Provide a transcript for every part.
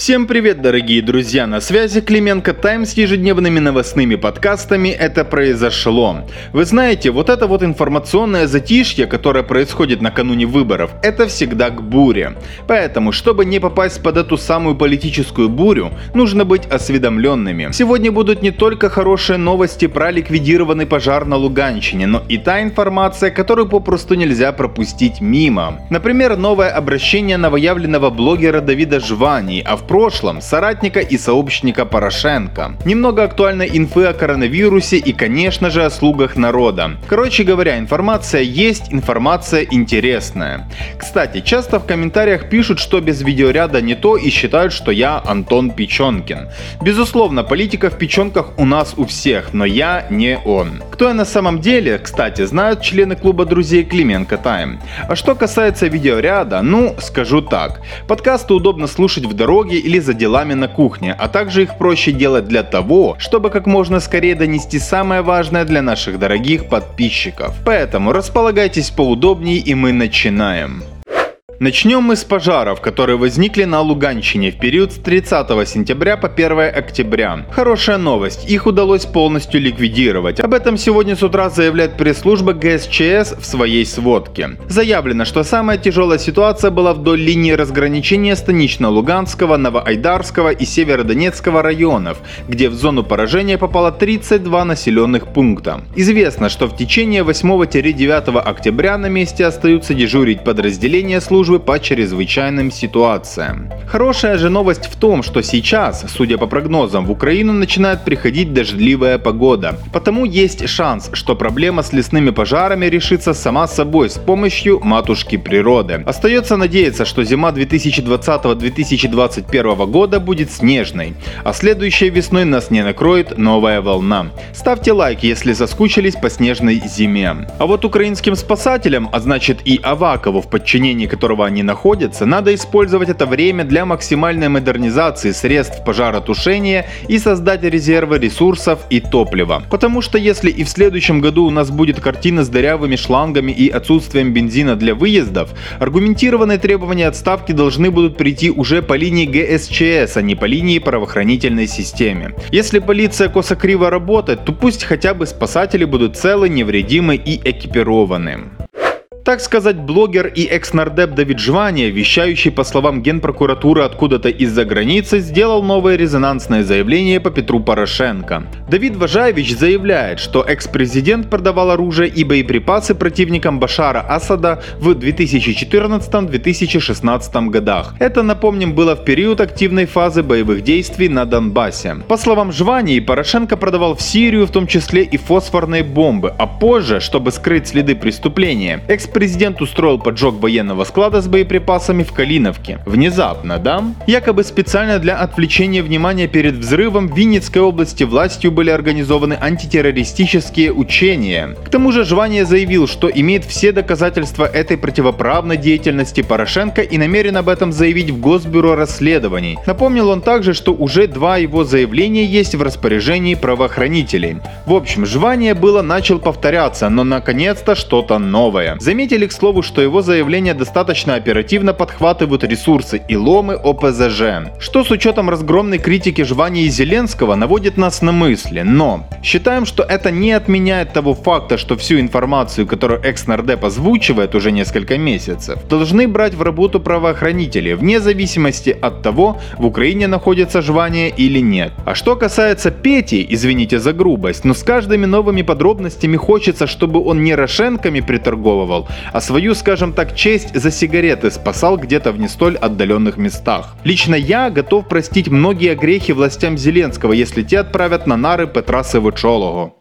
Всем привет, дорогие друзья! На связи Клименко Тайм с ежедневными новостными подкастами «Это произошло». Вы знаете, вот это вот информационное затишье, которое происходит накануне выборов, это всегда к буре. Поэтому, чтобы не попасть под эту самую политическую бурю, нужно быть осведомленными. Сегодня будут не только хорошие новости про ликвидированный пожар на Луганщине, но и та информация, которую попросту нельзя пропустить мимо. Например, новое обращение новоявленного блогера Давида Жвани, а в прошлом соратника и сообщника Порошенко. Немного актуальной инфы о коронавирусе и, конечно же, о слугах народа. Короче говоря, информация есть, информация интересная. Кстати, часто в комментариях пишут, что без видеоряда не то и считают, что я Антон Печенкин. Безусловно, политика в печенках у нас у всех, но я не он. Кто я на самом деле, кстати, знают члены клуба друзей Клименко Тайм. А что касается видеоряда, ну, скажу так. Подкасты удобно слушать в дороге или за делами на кухне, а также их проще делать для того, чтобы как можно скорее донести самое важное для наших дорогих подписчиков. Поэтому располагайтесь поудобнее и мы начинаем. Начнем мы с пожаров, которые возникли на Луганщине в период с 30 сентября по 1 октября. Хорошая новость, их удалось полностью ликвидировать. Об этом сегодня с утра заявляет пресс-служба ГСЧС в своей сводке. Заявлено, что самая тяжелая ситуация была вдоль линии разграничения Станично-Луганского, Новоайдарского и Северодонецкого районов, где в зону поражения попало 32 населенных пункта. Известно, что в течение 8-9 октября на месте остаются дежурить подразделения службы службы по чрезвычайным ситуациям. Хорошая же новость в том, что сейчас, судя по прогнозам, в Украину начинает приходить дождливая погода. Потому есть шанс, что проблема с лесными пожарами решится сама собой с помощью матушки природы. Остается надеяться, что зима 2020-2021 года будет снежной, а следующей весной нас не накроет новая волна. Ставьте лайк, если соскучились по снежной зиме. А вот украинским спасателям, а значит и Авакову, в подчинении которого которого они находятся, надо использовать это время для максимальной модернизации средств пожаротушения и создать резервы ресурсов и топлива. Потому что если и в следующем году у нас будет картина с дырявыми шлангами и отсутствием бензина для выездов, аргументированные требования отставки должны будут прийти уже по линии ГСЧС, а не по линии правоохранительной системе. Если полиция косо-криво работает, то пусть хотя бы спасатели будут целы, невредимы и экипированы. Так сказать, блогер и экс-нардеп Давид Жвания, вещающий по словам генпрокуратуры откуда-то из-за границы, сделал новое резонансное заявление по Петру Порошенко. Давид Важаевич заявляет, что экс-президент продавал оружие и боеприпасы противникам Башара Асада в 2014-2016 годах. Это, напомним, было в период активной фазы боевых действий на Донбассе. По словам Жвании, Порошенко продавал в Сирию в том числе и фосфорные бомбы, а позже, чтобы скрыть следы преступления, экс Экс-президент устроил поджог военного склада с боеприпасами в Калиновке. Внезапно, да? Якобы специально для отвлечения внимания перед взрывом в Винницкой области властью были организованы антитеррористические учения. К тому же Жвания заявил, что имеет все доказательства этой противоправной деятельности Порошенко и намерен об этом заявить в Госбюро расследований. Напомнил он также, что уже два его заявления есть в распоряжении правоохранителей. В общем, Жвания было начал повторяться, но наконец-то что-то новое. Заметь Заметили, к слову, что его заявления достаточно оперативно подхватывают ресурсы и ломы ОПЗЖ, что с учетом разгромной критики Жвани и Зеленского наводит нас на мысли. Но считаем, что это не отменяет того факта, что всю информацию, которую экс-нардеп озвучивает уже несколько месяцев, должны брать в работу правоохранители, вне зависимости от того, в Украине находится Жвания или нет. А что касается Пети, извините за грубость, но с каждыми новыми подробностями хочется, чтобы он не рошенками приторговывал, а свою, скажем так, честь за сигареты спасал где-то в не столь отдаленных местах. Лично я готов простить многие грехи властям Зеленского, если те отправят на нары Петра Севичолого.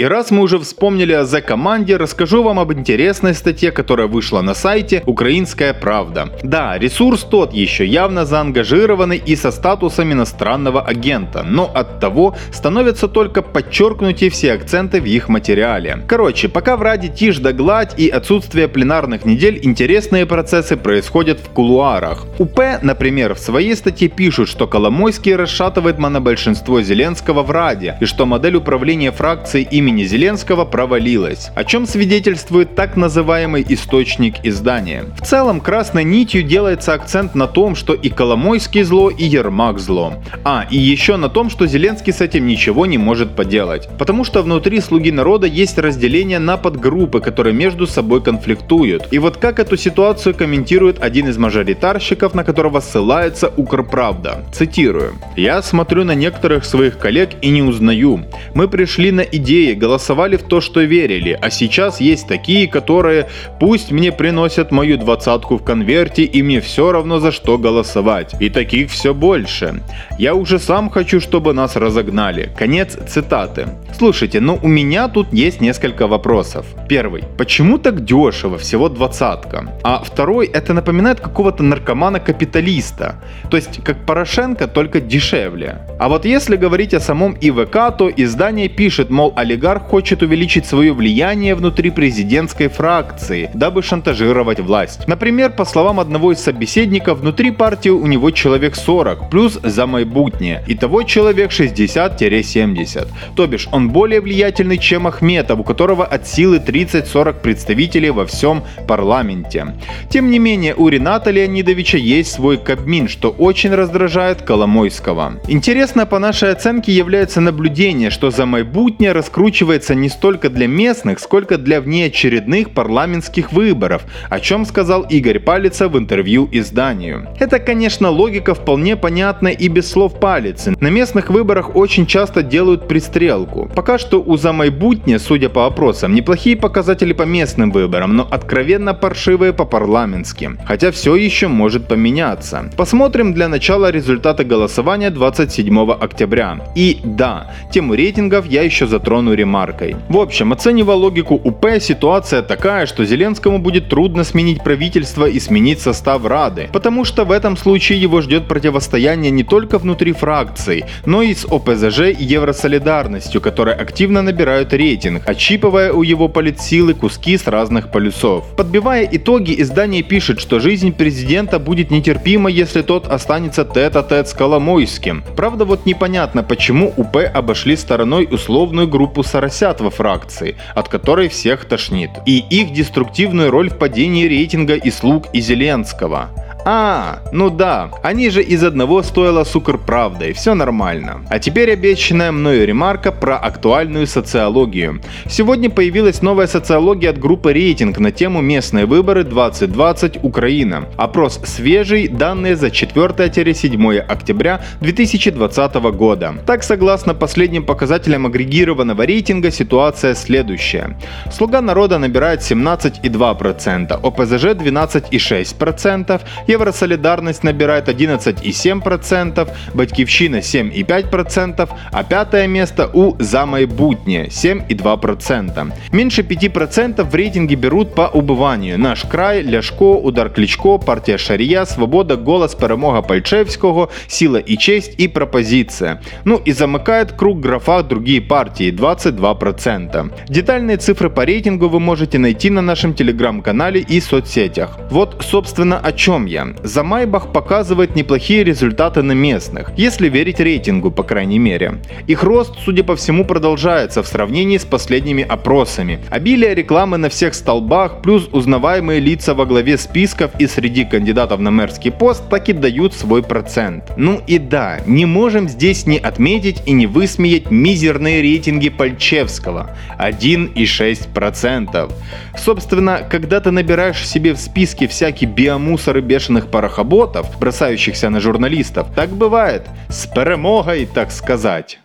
И раз мы уже вспомнили о Z-команде, расскажу вам об интересной статье, которая вышла на сайте «Украинская правда». Да, ресурс тот еще явно заангажированный и со статусом иностранного агента, но от того становится только подчеркнутые все акценты в их материале. Короче, пока в Раде тишь да гладь и отсутствие пленарных недель, интересные процессы происходят в кулуарах. УП, например, в своей статье пишут, что Коломойский расшатывает монобольшинство Зеленского в Раде, и что модель управления фракцией ими имени Зеленского провалилась, о чем свидетельствует так называемый источник издания. В целом, красной нитью делается акцент на том, что и Коломойский зло, и Ермак зло. А, и еще на том, что Зеленский с этим ничего не может поделать. Потому что внутри «Слуги народа» есть разделение на подгруппы, которые между собой конфликтуют. И вот как эту ситуацию комментирует один из мажоритарщиков, на которого ссылается Укрправда. Цитирую. «Я смотрю на некоторых своих коллег и не узнаю. Мы пришли на идеи, голосовали в то, что верили, а сейчас есть такие, которые пусть мне приносят мою двадцатку в конверте и мне все равно за что голосовать. И таких все больше. Я уже сам хочу, чтобы нас разогнали». Конец цитаты. Слушайте, ну у меня тут есть несколько вопросов. Первый. Почему так дешево, всего двадцатка? А второй, это напоминает какого-то наркомана-капиталиста. То есть, как Порошенко, только дешевле. А вот если говорить о самом ИВК, то издание пишет, мол, олигарх хочет увеличить свое влияние внутри президентской фракции, дабы шантажировать власть. Например, по словам одного из собеседников, внутри партии у него человек 40, плюс за майбутнее. Итого человек 60-70. То бишь, он более влиятельный, чем Ахметов, у которого от силы 30-40 представителей во всем парламенте. Тем не менее, у Рената Леонидовича есть свой Кабмин, что очень раздражает Коломойского. Интересно по нашей оценке является наблюдение, что за майбутнее раскручивается не столько для местных, сколько для внеочередных парламентских выборов, о чем сказал Игорь Палица в интервью изданию. Это, конечно, логика вполне понятна и без слов Палицы. На местных выборах очень часто делают пристрелку. Пока что у Замайбутня, судя по опросам, неплохие показатели по местным выборам, но откровенно паршивые по парламентским. Хотя все еще может поменяться. Посмотрим для начала результаты голосования 27 октября. И да, тему рейтингов я еще затрону ремаркой. В общем, оценивая логику УП, ситуация такая, что Зеленскому будет трудно сменить правительство и сменить состав Рады, потому что в этом случае его ждет противостояние не только внутри фракций, но и с ОПЗЖ и Евросолидарностью, которые активно набирают рейтинг, отщипывая у его политсилы куски с разных полюсов. Подбивая итоги, издание пишет, что жизнь президента будет нетерпима, если тот останется тет-а-тет с Коломойским. Правда, вот непонятно, почему УП обошли стороной условную группу соросят во фракции, от которой всех тошнит, и их деструктивную роль в падении рейтинга и слуг и Зеленского. А, ну да, они же из одного стоило сукр и все нормально. А теперь обещанная мною ремарка про актуальную социологию. Сегодня появилась новая социология от группы «Рейтинг» на тему «Местные выборы 2020 Украина». Опрос свежий, данные за 4-7 октября 2020 года. Так, согласно последним показателям агрегированного рейтинга, ситуация следующая. Слуга народа набирает 17,2%, ОПЗЖ 12,6%, Евросолидарность набирает 11,7%, Батьківщина 7,5%, а пятое место у За майбутнє 7,2%. Меньше 5% в рейтинге берут по убыванию. Наш край, Ляшко, Удар Кличко, партия Шарія, Свобода, Голос, Перемога Пальчевського, Сила и честь и Пропозиция. Ну и замыкает круг графа другие партии 22%. Детальные цифры по рейтингу вы можете найти на нашем телеграм-канале и соцсетях. Вот собственно о чем я. За Майбах показывает неплохие результаты на местных, если верить рейтингу, по крайней мере. Их рост, судя по всему, продолжается в сравнении с последними опросами. Обилие рекламы на всех столбах, плюс узнаваемые лица во главе списков и среди кандидатов на мэрский пост так и дают свой процент. Ну и да, не можем здесь не отметить и не высмеять мизерные рейтинги Пальчевского 1,6%. Собственно, когда ты набираешь себе в списке всякий биомусор и бешеных бешеных парохоботов, бросающихся на журналистов, так бывает. С перемогой, так сказать.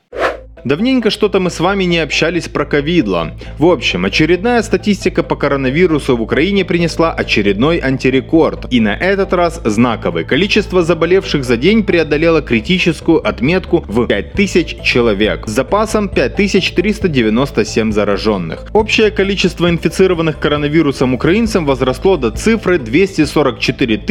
Давненько что-то мы с вами не общались про ковидло. В общем, очередная статистика по коронавирусу в Украине принесла очередной антирекорд. И на этот раз знаковый. Количество заболевших за день преодолело критическую отметку в 5000 человек. С запасом 5397 зараженных. Общее количество инфицированных коронавирусом украинцам возросло до цифры 244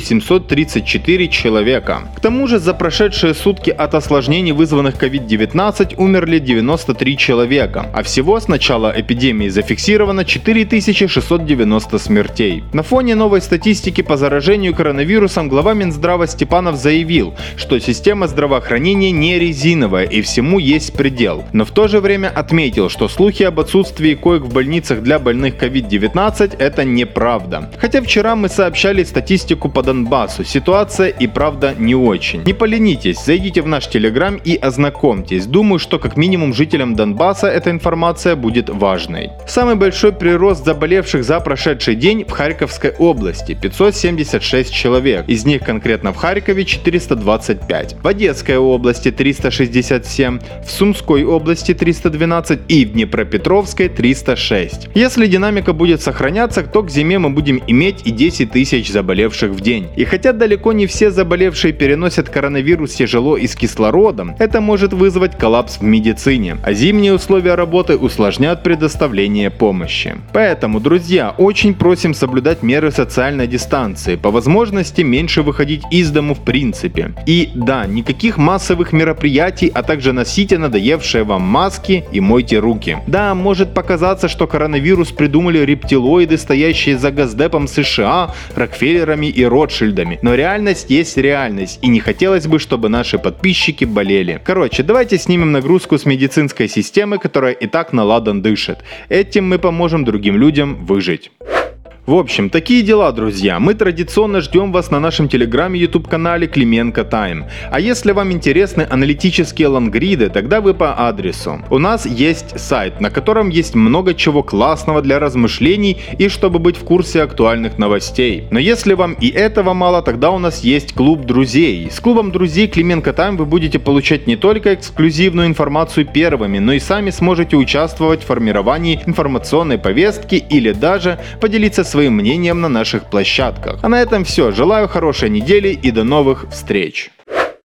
734 человека. К тому же за прошедшие сутки от осложнений, вызванных COVID-19, умерли 93 человека, а всего с начала эпидемии зафиксировано 4690 смертей. На фоне новой статистики по заражению коронавирусом глава Минздрава Степанов заявил, что система здравоохранения не резиновая и всему есть предел, но в то же время отметил, что слухи об отсутствии коек в больницах для больных COVID-19 это неправда. Хотя вчера мы сообщали статистику по Донбассу, ситуация и правда не очень. Не поленитесь, зайдите в наш телеграм и ознакомьтесь. Думаю, что как минимум жителям Донбасса эта информация будет важной. Самый большой прирост заболевших за прошедший день в Харьковской области – 576 человек. Из них конкретно в Харькове 425. В Одесской области 367, в Сумской области 312 и в Днепропетровской 306. Если динамика будет сохраняться, то к зиме мы будем иметь и 10 тысяч заболевших в день. И хотя далеко не все заболевшие переносят коронавирус тяжело и с кислородом, это может вызвать коллапс в медицине, а зимние условия работы усложнят предоставление помощи. Поэтому, друзья, очень просим соблюдать меры социальной дистанции, по возможности меньше выходить из дому в принципе. И да, никаких массовых мероприятий, а также носите надоевшие вам маски и мойте руки. Да, может показаться, что коронавирус придумали рептилоиды, стоящие за Газдепом США, Рокфеллерами и Ротшильдами, но реальность есть реальность, и не хотелось бы, чтобы наши подписчики болели. Короче, давайте снимем нагрузку с медицинской системы, которая и так наладан дышит. Этим мы поможем другим людям выжить. В общем, такие дела, друзья. Мы традиционно ждем вас на нашем телеграме YouTube канале Клименко Тайм. А если вам интересны аналитические лангриды, тогда вы по адресу. У нас есть сайт, на котором есть много чего классного для размышлений и чтобы быть в курсе актуальных новостей. Но если вам и этого мало, тогда у нас есть клуб друзей. С клубом друзей Клименко Тайм вы будете получать не только эксклюзивную информацию первыми, но и сами сможете участвовать в формировании информационной повестки или даже поделиться своим мнением на наших площадках. А на этом все. Желаю хорошей недели и до новых встреч.